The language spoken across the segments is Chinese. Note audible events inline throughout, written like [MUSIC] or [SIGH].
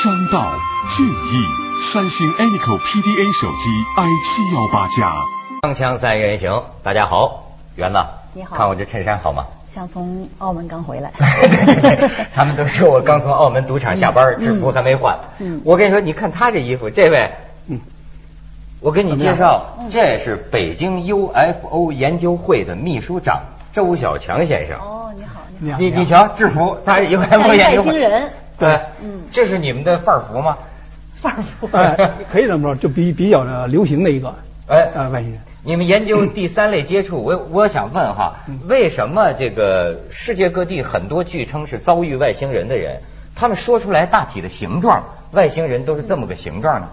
建议：三星 Anyco PDA 手机 i 七幺八加。锵锵三人行，大家好，圆子，你好看我这衬衫好吗？像从澳门刚回来。[LAUGHS] 他们都说我刚从澳门赌场下班，制服还没换。嗯我跟你说，你看他这衣服，这位，嗯我给你介绍，这是北京 UFO 研究会的秘书长周小强先生。哦，你好，你好你你瞧，制服，他是 UFO 研外究会。星人对，嗯这是你们的范儿服吗？范儿服。[LAUGHS] 哎，可以这么说，就比比较的流行的一个哎啊外星人。你们研究 [CLEARS THROAT] 第三类接触，我我想问哈，嗯为什么这个世界各地很多据称是遭遇外星人的人，他们说出来大体的形状，外星人都是这么个形状呢？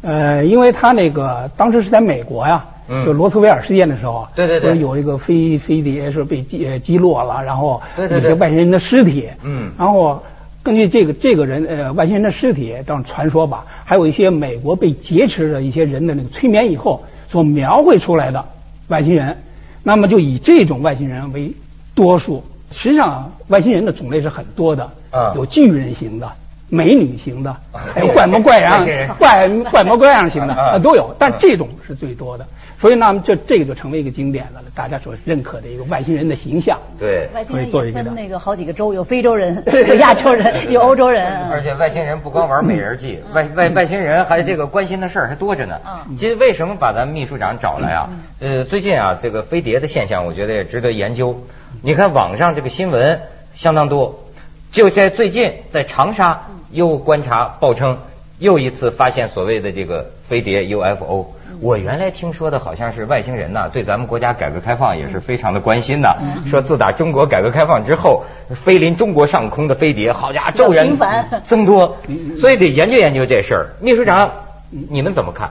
呃，因为他那个当时是在美国呀，嗯就罗斯威尔事件的时候啊，对对对有一个飞飞碟是被击呃击落了，然后对对对有些外星人的尸体，嗯然后根据这个这个人呃外星人的尸体当传说吧，还有一些美国被劫持的一些人的那个催眠以后所描绘出来的外星人，那么就以这种外星人为多数。实际上，外星人的种类是很多的，嗯有巨人型的。美女型的，还有怪模怪样外星人、怪怪模怪样型的都有，但这种是最多的，所以呢，这这个就成为一个经典的了，大家所认可的一个外星人的形象。对，外星人也可以做一个的分那个好几个州，有非洲人，[LAUGHS] 有亚洲人，有欧洲人。[LAUGHS] 而且外星人不光玩美人计，外外外星人还这个关心的事儿还多着呢。嗯其实为什么把咱秘书长找来啊？呃，最近啊，这个飞碟的现象，我觉得也值得研究。你看网上这个新闻相当多，就在最近在长沙又观察报称，又一次发现所谓的这个飞碟 UFO。我原来听说的好像是外星人呐、对咱们国家改革开放也是非常的关心的。说自打中国改革开放之后，飞临中国上空的飞碟，好家伙，骤然增多，所以得研究研究这事儿。秘书长，你们怎么看？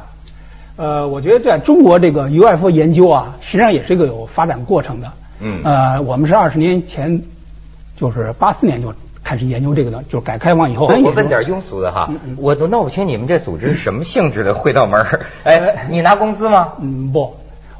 呃，我觉得在中国这个 UFO 研究啊，实际上也是一个有发展过程的。嗯呃，我们是二十年前，就是八四年就开始研究这个的，就是改革开放以后。我我问点庸俗的哈我都闹不清你们这组织是什么性质的会道门儿。哎，你拿工资吗？嗯，不，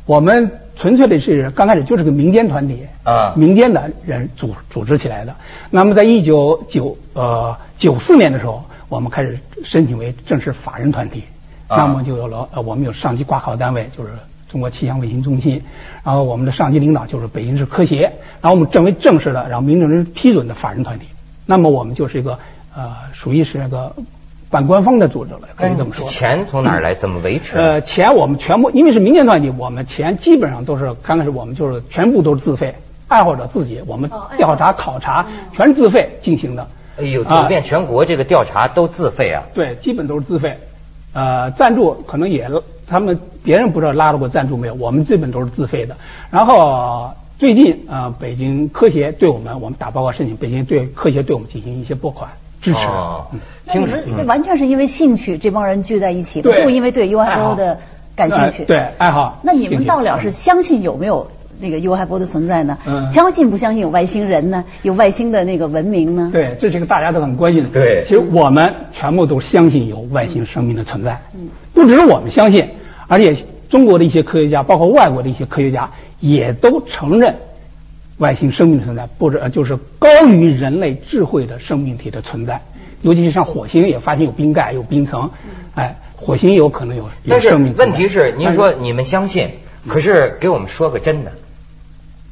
我们纯粹的是刚开始就是个民间团体啊民间的人组组织起来的。那么在一九九呃九四年的时候，我们开始申请为正式法人团体，啊那么就有了呃我们有上级挂靠单位就是中国气象卫星中心，然后我们的上级领导就是北京市科协，然后我们成为正式的，然后民政局批准的法人团体。那么我们就是一个呃属于是那个半官方的组织了，可以这么说。钱从哪儿来？怎么维持？呃，钱我们全部因为是民间团体，我们钱基本上都是刚开始我们就是全部都是自费，爱好者自己，我们调查考察全是自费进行的。哎呦，啊走遍全国这个调查都自费啊！对，基本都是自费。呃，赞助可能也他们别人不知道拉到过赞助没有，我们基本都是自费的。然后最近呃，北京科协对我们，我们打报告申请，北京对科协对我们进行一些拨款支持。哦嗯那你听们完全是因为兴趣，这帮人聚在一起，不对是因为对 UFO 的感兴趣。呃对，爱好。那你们到了是相信有没有那个 UFO 的存在呢？嗯相信不相信有外星人呢？有外星的那个文明呢？对，这是个大家都很关心的。对其实我们全部都相信有外星生命的存在。嗯，不只是我们相信，而且中国的一些科学家，包括外国的一些科学家，也都承认外星生命的存在，不是呃就是高于人类智慧的生命体的存在。尤其是像火星也发现有冰盖、有冰层，哎，火星有可能有有但是。问题是，您说你们相信，可是给我们说个真的，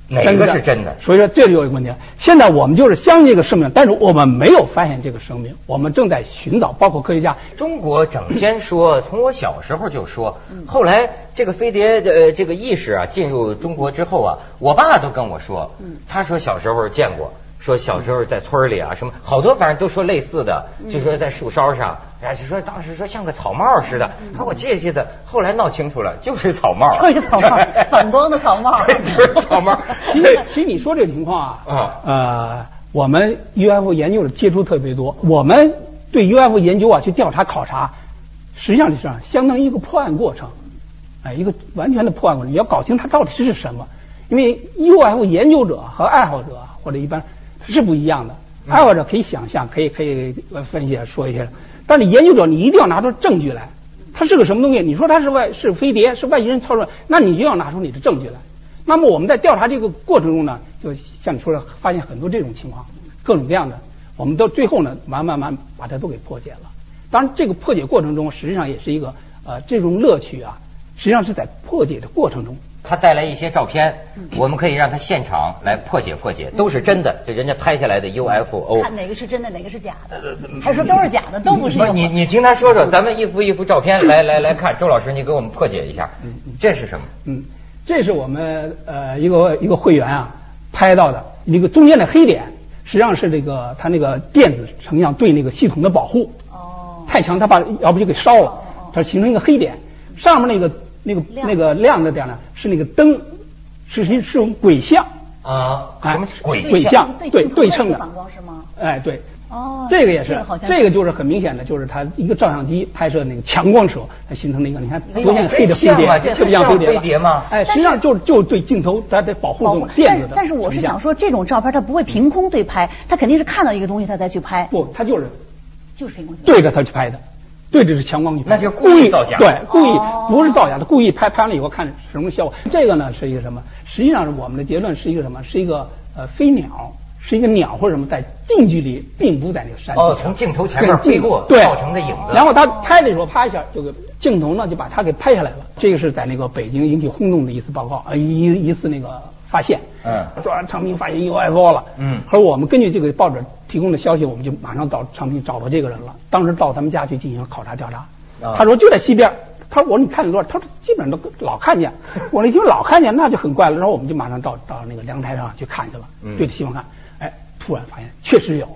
哪个是真的？所以说这就有一个问题了。现在我们就是相信这个生命，但是我们没有发现这个生命，我们正在寻找，包括科学家。中国整天 [CLEARS THROAT] 说，从我小时候就说，后来这个飞碟呃这个意识啊进入中国之后啊，我爸都跟我说，他说小时候见过。说小时候在村里啊，什么好多反正都说类似的，就说在树梢上，哎，就说当时说像个草帽似的。说我记记得，后来闹清楚了，就是草帽，就是草帽 [LAUGHS] 反光的草帽就是草帽。[LAUGHS] 其实，其实你说这个情况啊，啊 [LAUGHS] 呃，我们 UFO 研究的接触特别多，我们对 UFO 研究啊去调查考察，实际上就是相当于一个破案过程，哎，一个完全的破案过程。你要搞清它到底是什么，因为 UFO 研究者和爱好者或者一般是不一样的。爱好者可以想象，可以可以呃分析说一些，但是研究者你一定要拿出证据来，它是个什么东西？你说它是外是飞碟，是外星人操作，那你就要拿出你的证据来。那么我们在调查这个过程中呢，就像你说的，发现很多这种情况，各种各样的，我们到最后呢，慢慢慢把它都给破解了。当然，这个破解过程中实际上也是一个呃这种乐趣啊，实际上是在破解的过程中。他带来一些照片，我们可以让他现场来破解破解，都是真的，这人家拍下来的 UFO。看哪个是真的，哪个是假的，还说都是假的，都不是。不是你你听他说说，咱们一幅一幅照片来来来看，周老师你给我们破解一下，这是什么？嗯，这是我们呃一个一个会员啊拍到的一个中间的黑点，实际上是这个他那个电子成像对那个系统的保护。哦。太强，他把要不就给烧了，它形成一个黑点，上面那个。那个那个亮的点呢，是那个灯，是是是种鬼像啊，什么鬼鬼像？对对称的反光是吗？哎对，哦，这个也是，这个就是很明显的，就是它一个照相机拍摄那个强光时候，它形成了一个，你看多像黑的飞碟，这不像飞碟吗？哎，实际上就就对镜头它得保护这种电子的。但是我是想说，这种照片它不会凭空对拍，它肯定是看到一个东西它再去拍。不，它就是就是凭空对着它去拍的。对，这是强光去拍，那就故意造假。对，故意不是造假，他故意拍拍完了以后看什么效果。这个呢是一个什么？实际上是我们的结论是一个什么？是一个呃飞鸟，是一个鸟或者什么在近距离，并不在那个山哦，从镜头前面飞过造成的影子。然后他拍的时候啪一下，这个镜头呢就把它给拍下来了。这个是在那个北京引起轰动的一次报告啊，一一次那个。发现，嗯，说昌平发现 UFO 了，嗯，可是我们根据这个报纸提供的消息，我们就马上到昌平找到这个人了。当时到他们家去进行考察调查，他说就在西边。他说我说你看多少？他说基本上都老看见。[LAUGHS] 我那听老看见，那就很怪了。然后我们就马上到到那个阳台上去看去了，对着西方看，哎，突然发现确实有，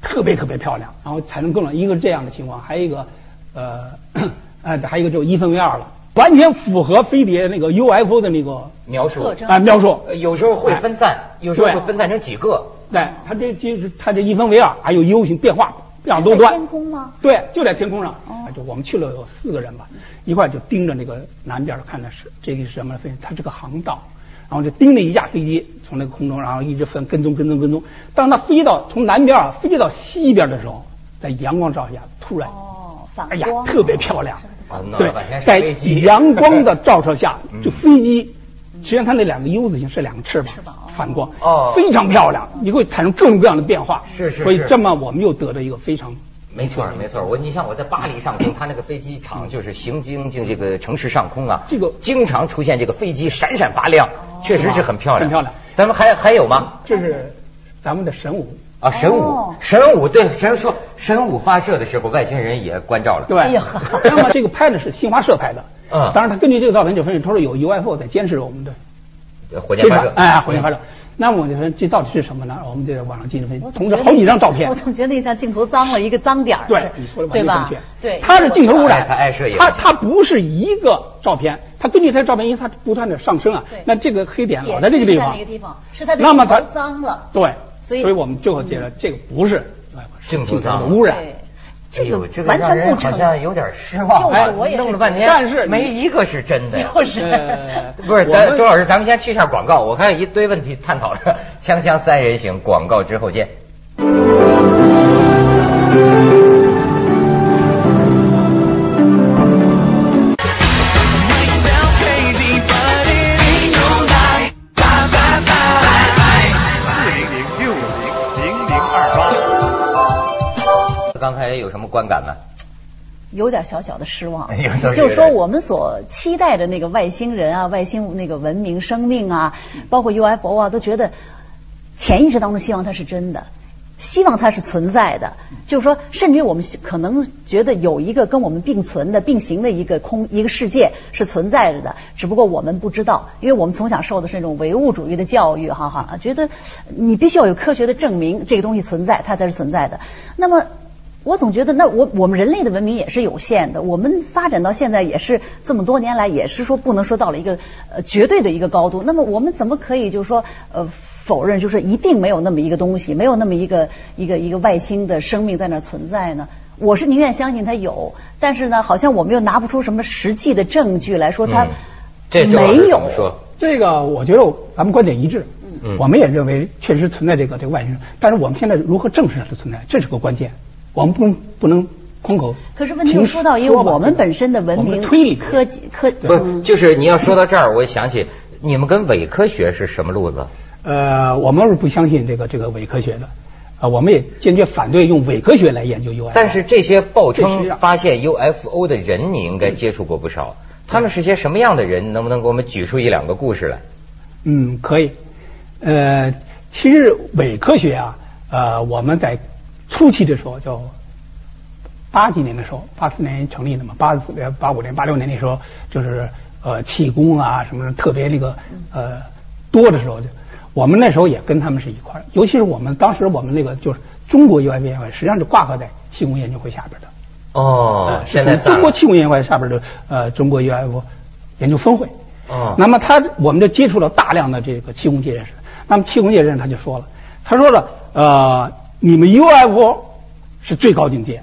特别特别漂亮。然后产生更了一个这样的情况，还有一个呃，[CLEARS THROAT] 哎，还有一个就一分为二了。完全符合飞碟那个 UFO 的那个描述啊，描述有时候会分散，有时候会分散成几个。对，它这就是它这一分为二，还有 U 型变化，样都断。天空吗？对，就在天空上。哦，就我们去了有四个人吧，一块就盯着那个南边看的是这个是什么飞？它这个航道，然后就盯着一架飞机从那个空中，然后一直分跟踪跟踪跟踪。当它飞到从南边啊飞到西边的时候，在阳光照下突然哦，反光，哎呀，特别漂亮。对，在阳光的照射下，就飞机，实际上它那两个 U 字形是两个翅膀，反光，哦，非常漂亮，你会产生各种各样的变化。是是。所以这么我们又得到一个非常没错没错。我你像我在巴黎上空，它那个飞机场就是行经进这个城市上空啊，这个经常出现这个飞机闪闪发亮，确实是很漂亮，很漂亮。咱们还还有吗？这是咱们的神武。啊，神武，神武，对，神说神武发射的时候，外星人也关照了。对，[LAUGHS] 那么这个拍的是新华社拍的。嗯，当然他根据这个照片就分析，他说有 UFO 在监视我们的火箭发射。哎，火箭发射。那么我就说这到底是什么呢？我们就在网上进行分析，同时好几张照片。我总觉得那像镜头脏了一个脏点儿。对，你说的完全正确。对，它是镜头污染，它爱摄影。它它不是一个照片，它根据它的照片，因为它不断的上升啊。那这个黑点老在这个地方。那个地方是它的那么它脏了。对。所以，所以我们最后结论，这个不是镜头的污染。这个完全不好像有点失望。哎，我也弄了半天，但是没一个是真的。就是，[LAUGHS] 不是，咱周老师，咱们先去一下广告，我还有一堆问题探讨着。[LAUGHS] 锵锵三人行，广告之后见。有什么观感呢？有点小小的失望，[LAUGHS] 就是说我们所期待的那个外星人啊、外星那个文明生命啊，包括 UFO 啊，都觉得潜意识当中希望它是真的，希望它是存在的。就是说，甚至于我们可能觉得有一个跟我们并存的、并行的一个空一个世界是存在着的，只不过我们不知道，因为我们从小受的是那种唯物主义的教育，哈哈，觉得你必须要有科学的证明这个东西存在，它才是存在的。那么。我总觉得，那我我们人类的文明也是有限的。我们发展到现在也是这么多年来，也是说不能说到了一个呃绝对的一个高度。那么我们怎么可以就是说呃否认，就是一定没有那么一个东西，没有那么一个一个一个外星的生命在那存在呢？我是宁愿相信它有，但是呢，好像我们又拿不出什么实际的证据来说它没有。这个我觉得咱们观点一致，嗯我们也认为确实存在这个这个外星人，但是我们现在如何证实它的存在，这是个关键。我们不能不能空口。可是问题又说到，因为我们本身的文明推理科技科不就是你要说到这儿，我想起你们跟伪科学是什么路子？呃，我们是不相信这个这个伪科学的。啊，我们也坚决反对用伪科学来研究 UFO。但是这些报称发现 UFO 的人，你应该接触过不少。他们是些什么样的人？能不能给我们举出一两个故事来？嗯，可以。呃，其实伪科学啊，呃，我们在初期的时候，叫八几年的时候，八四年成立的嘛，八四呃八五年、八六年那时候，就是呃气功啊什么特别那个呃多的时候，就我们那时候也跟他们是一块儿，尤其是我们当时我们那个就是中国 UFO 研究会，实际上就挂靠在气功研究会下边的。哦呃，现在中国气功研究会下边的呃中国 UFO 研究分会。哦那么他我们就接触了大量的这个气功界人士。那么气功界人士他就说了，他说了，呃，你们 UFO 是最高境界，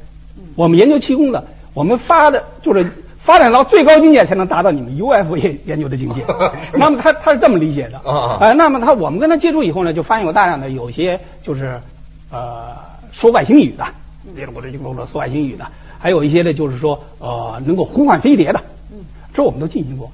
我们研究气功的，我们发的就是发展到最高境界才能达到你们 UFO 研研究的境界。[LAUGHS] 那么他他是这么理解的。啊那么他我们跟他接触以后呢，就发现有大量的有些就是呃说外星语的，例如我这个说外星语的，还有一些呢就是说呃能够呼唤飞碟的，这我们都进行过，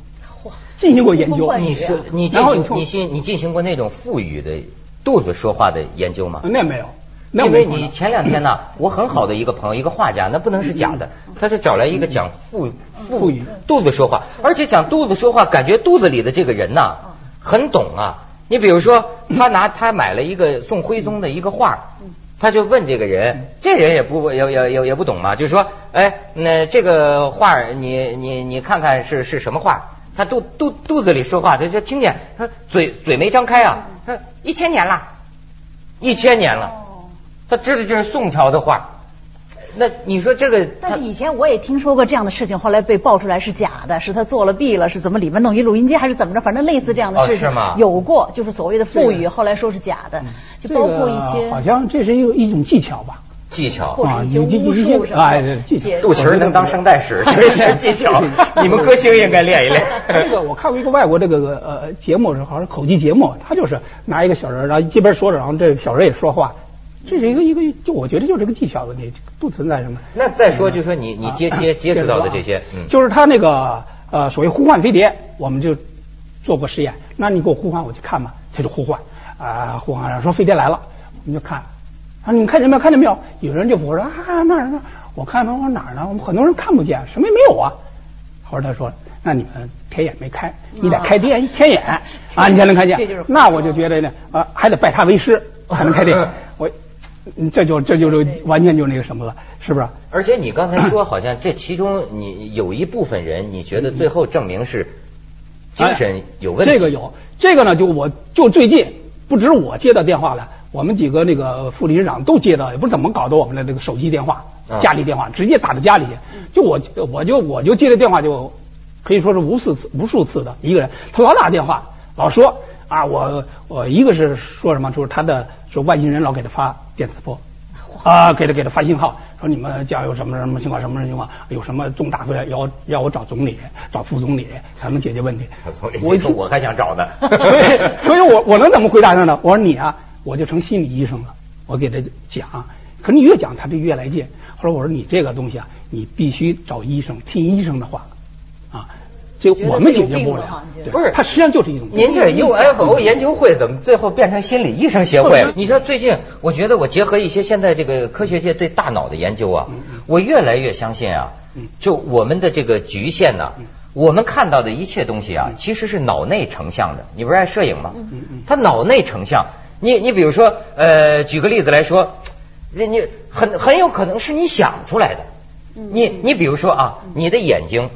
进行过研究。你是你进行然后你听我你进你进行过那种腹语的肚子说话的研究吗？那没有，那因为你前两天呢，我很好的一个朋友，一个画家，那不能是假的，他是找来一个讲腹腹语肚子说话，而且讲肚子说话，感觉肚子里的这个人呐很懂啊。你比如说，他拿他买了一个宋徽宗的一个画，他就问这个人，这人也不也也也也不懂嘛，就是说，哎，那这个画儿你你你看看是是什么画？他肚肚肚子里说话，他就听见，他嘴嘴没张开啊，他一千年了，一千年了。他知道这是宋朝的画，那你说这个但是以前我也听说过这样的事情，后来被爆出来是假的，是他作了弊了，是怎么里面弄一录音机还是怎么着，反正类似这样的事情、哦是吗有过，就是所谓的腹语，后来说是假的，就包括一个些好像这是一个一种技巧吧。技巧啊你巫你术什么哎对技巧的肚脐儿能当声带使，[LAUGHS] 这是技巧。你们歌星应该练一练。这个我看过一个外国这个呃节目，是好像是口技节目，他就是拿一个小人，然后这边说着，然后这个小人也说话，这是一个一个，就我觉得就是个技巧问题，不存在什么。那再说，就说你你接接啊 [LAUGHS] 接触到的这些，嗯，就是他那个呃所谓呼唤飞碟，我们就做过实验。那你给我呼唤，我去看吧，他就呼唤啊、呼唤，说飞碟来了，我们就看啊，你们看见没有？看见没有？有人就我说啊那儿呢？我看他说哪儿呢？我们很多人看不见，什么也没有啊。后来他说，那你们天眼没开，你得开天天眼啊，你才能看见这就是。那我就觉得呢，啊，还得拜他为师才能开天。[LAUGHS] 这就这就是完全就那个什么了，是不是？而且你刚才说，[CLEARS THROAT] 好像这其中你有一部分人，你觉得最后证明是精神有问题。哎这个有，这个呢，就我就最近不止我接到电话了，我们几个那个副理事长都接到，也不知怎么搞的我们的这个手机电话啊、家里电话，直接打到家里去。就我我就我就接的电话就可以说是无数次无数次的一个人，他老打电话，老说啊，我我一个是说什么，就是他的说外星人老给他发电磁波。啊，给他给他发信号，说你们家有什么什么情况，什么情况，有什么重大危害，要要我找总理，找副总理才能解决问题。从我一听我还想找呢。[LAUGHS] 所以，所以我我能怎么回答他呢？我说你啊，我就成心理医生了，我给他讲，可你越讲他就越来劲。后来我说你这个东西啊，你必须找医生，听医生的话啊，这觉得我们解决不了不是它实际上就是一种您这 UFO 研究会怎么最后变成心理医生协会了？你说最近，我觉得我结合一些现在这个科学界对大脑的研究啊，我越来越相信啊，就我们的这个局限呢、我们看到的一切东西啊，其实是脑内成像的。你不是爱摄影吗？它脑内成像。你你比如说，呃，举个例子来说，你你很很有可能是你想出来的。你你比如说啊，你的眼睛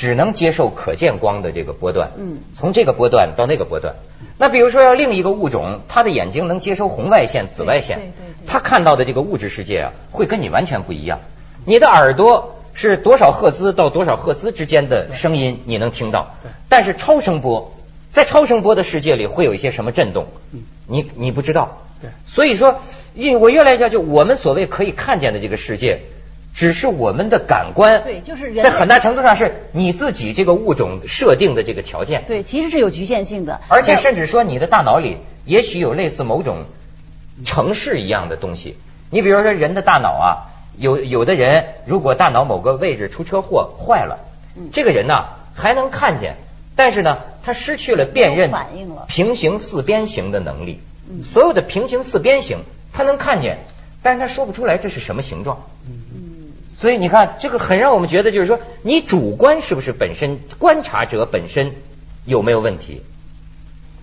只能接受可见光的这个波段，嗯。从这个波段到那个波段。那比如说，要另一个物种，它的眼睛能接收红外线、紫外线对对对，它看到的这个物质世界啊，会跟你完全不一样。你的耳朵是多少赫兹到多少赫兹之间的声音你能听到，但是超声波在超声波的世界里会有一些什么震动，你你不知道。对。所以说，越我越来越就我们所谓可以看见的这个世界，只是我们的感官，对就是人在很大程度上是你自己这个物种设定的这个条件，对，其实是有局限性的，而且甚至说你的大脑里也许有类似某种城市一样的东西。你比如说人的大脑啊，有有的人如果大脑某个位置出车祸坏了，这个人呢还能看见，但是呢他失去了辨认反应了平行四边形的能力。所有的平行四边形他能看见，但是他说不出来这是什么形状。所以你看，这个很让我们觉得，就是说，你主观是不是本身观察者本身有没有问题？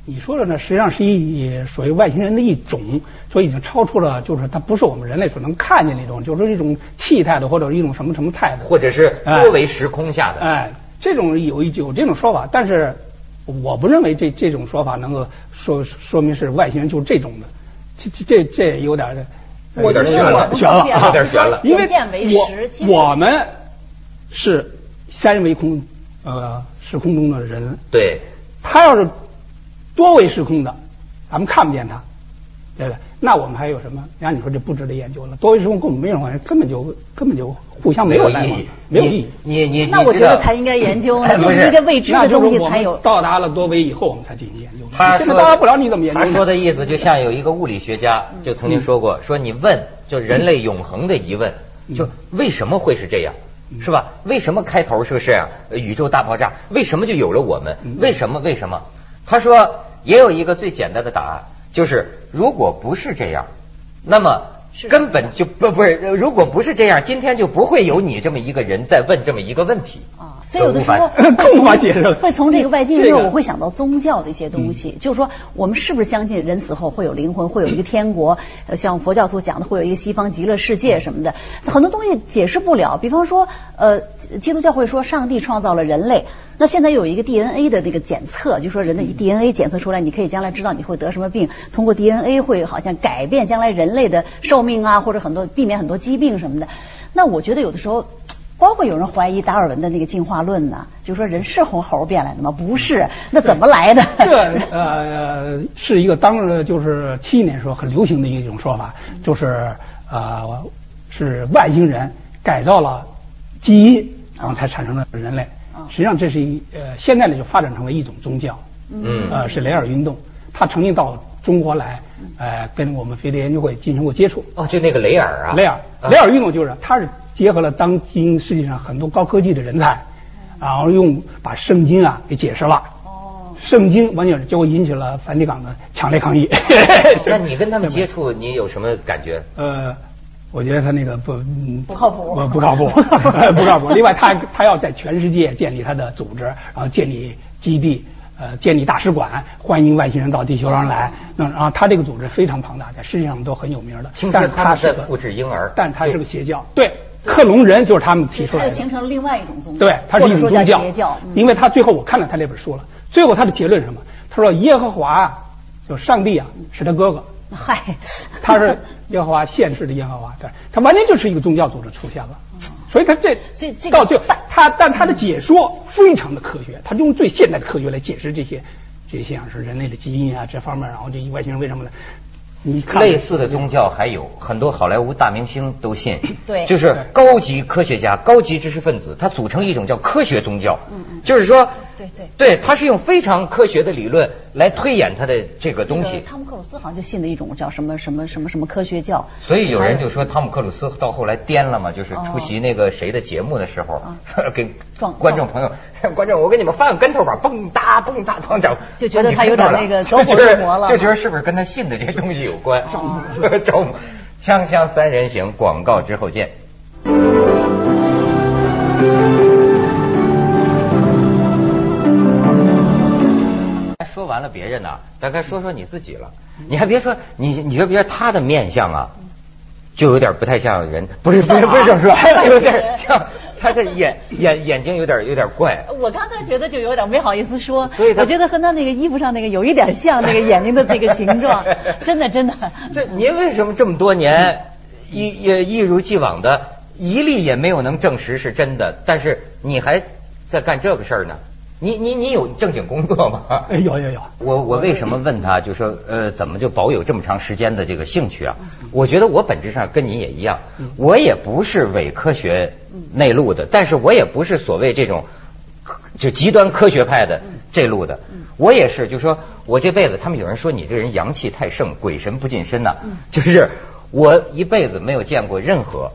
你说的呢，实际上是一属于外星人的一种，所以已经超出了，就是它不是我们人类所能看见的一种，就是一种气态的或者一种什么什么态的，或者是多维时空下的。哎，这种有一有这种说法，但是我不认为这这种说法能够说说明是外星人就是这种的，这这这这有点有点悬了，悬了，有点悬了。因为我我们是三维空呃时空中的人，对，他要是。多维时空的，咱们看不见它，对不对？那我们还有什么？那你说这不值得研究了。多维时空跟我们没什么关系，根本就根本就互相没有意义，没有意义。你你那我觉得才应该研究呢，[LAUGHS] 就是一个未知的东西才有。到达了多维以后，我们才进行研究。他说到达不了你怎么研究？他说的意思就像有一个物理学家就曾经说过，说你问就人类永恒的疑问，就为什么会是这样，是吧？为什么开头是这样？宇宙大爆炸，为什么就有了我们？为什么？为什么？他说。也有一个最简单的答案，就是如果不是这样，那么根本就不不是，如果不是这样，今天就不会有你这么一个人在问这么一个问题啊。所以有的时候更无法解释。会从这个外星人，我会想到宗教的一些东西，就是说我们是不是相信人死后会有灵魂，会有一个天国？像佛教徒讲的，会有一个西方极乐世界什么的，很多东西解释不了。比方说，呃，基督教会说上帝创造了人类。那现在有一个 DNA 的那个检测，就说人的 DNA 检测出来，你可以将来知道你会得什么病，通过 DNA 会好像改变将来人类的寿命啊，或者很多避免很多疾病什么的。那我觉得有的时候，包括有人怀疑达尔文的那个进化论呢，就说人是从猴变来的吗？不是，那怎么来的？[LAUGHS] 这呃是一个当时就是七年时候很流行的一种说法，就是呃是外星人改造了基因，然后才产生了人类。实际上，这是一呃，现在呢就发展成为一种宗教，嗯，呃，是雷尔运动，他曾经到中国来，呃，跟我们飞碟研究会进行过接触。哦，就那个雷尔啊，雷尔，雷尔运动就是他是结合了当今世界上很多高科技的人才，然后用把圣经啊给解释了。哦，圣经完全是结果引起了梵蒂冈的强烈抗议。[LAUGHS] 那你跟他们接触，你有什么感觉？呃。我觉得他那个不不靠谱，不不靠谱，[LAUGHS] 不靠谱。另外，他他要在全世界建立他的组织，然后建立基地，呃，建立大使馆，欢迎外星人到地球上来。那然后他这个组织非常庞大，在世界上都很有名的。但是他是复制婴儿，但他是个邪教。对，克隆人就是他们提出来的。就形成了另外一种宗教。对，它是一种宗教。因为他最后我看了他那本书了，最后他的结论是什么？他说耶和华就上帝啊，是他哥哥。嗨，他是耶和华现世的耶和华，对，他完全就是一个宗教组织出现了，所以他这所以这到最后他但他的解说非常的科学，他用最现代的科学来解释这些这些像是人类的基因啊这方面，然后这外星人为什么呢？类似的宗教还有很多好莱坞大明星都信，对，就是高级科学家、高级知识分子，他组成一种叫科学宗教，嗯嗯，就是说，对对，对，他是用非常科学的理论来推演他的这个东西。汤姆克鲁斯好像就信的一种叫什么什么什么什么科学教。所以有人就说汤姆克鲁斯到后来颠了嘛，就是出席那个谁的节目的时候，[LAUGHS] 给观众朋友，观众，我给你们翻个跟头吧，蹦哒蹦哒当场就觉得他有点那个走火入魔了，就觉得是不是跟他信的这些东西有关？[LAUGHS] 招募，锵锵三人行，广告之后见。完了别人呢，大概说说你自己了。你还别说，你你说别说他的面相啊。就有点不太像人，不是不是不是这么说，就 [LAUGHS] 有点像他的眼眼眼睛有点有点怪。我刚才觉得就有点没好意思说，所以我觉得和他那个衣服上那个有一点像那个眼睛的那个形状，[LAUGHS] 真的真的。这您为什么这么多年一也一如既往的，一例也没有能证实是真的，但是你还在干这个事儿呢？你你你有正经工作吗？[LAUGHS] 有有有。我我为什么问他，就说呃，怎么就保有这么长时间的这个兴趣啊？我觉得我本质上跟你也一样，我也不是伪科学内陆的，但是我也不是所谓这种就极端科学派的这路的。我也是，就说我这辈子，他们有人说你这人阳气太盛，鬼神不近身呐。就是我一辈子没有见过任何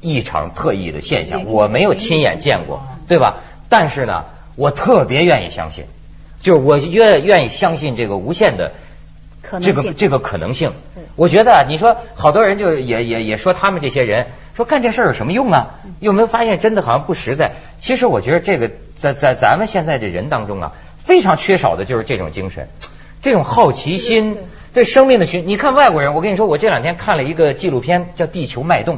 异常特异的现象，我没有亲眼见过，对吧？但是呢。我特别愿意相信，就是我愿愿意相信这个无限的这个这个可能性。我觉得你说好多人就也也也说他们这些人说干这事儿有什么用啊？有没有发现真的好像不实在？其实我觉得这个在在咱们现在这人当中啊，非常缺少的就是这种精神，这种好奇心，对生命的寻。你看外国人，我跟你说，我这两天看了一个纪录片叫《地球脉动》，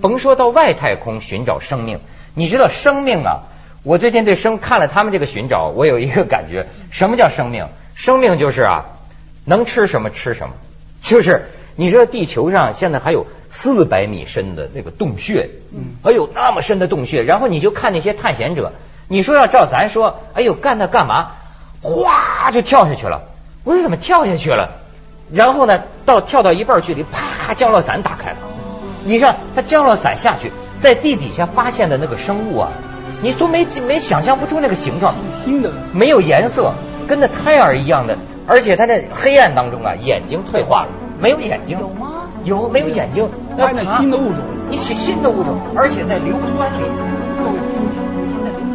甭说到外太空寻找生命，你知道生命啊？我最近对生看了他们这个寻找，我有一个感觉，[LAUGHS] 什么叫生命？生命就是啊，能吃什么吃什么，就是。你知道地球上现在还有四百米深的那个洞穴，嗯，哎呦那么深的洞穴，然后你就看那些探险者，你说要照咱说，哎呦干那干嘛？哗就跳下去了。我说怎么跳下去了？然后呢，到跳到一半距离，啪降落伞打开了。你看他降落伞下去，在地底下发现的那个生物啊，你都没没想象不出那个形状，新的没有颜色，跟那胎儿一样的，而且它在黑暗当中啊，眼睛退化了。没有眼睛？有吗？有，没有眼睛？那是新的物种，你新新的物种，而且在硫酸里都有。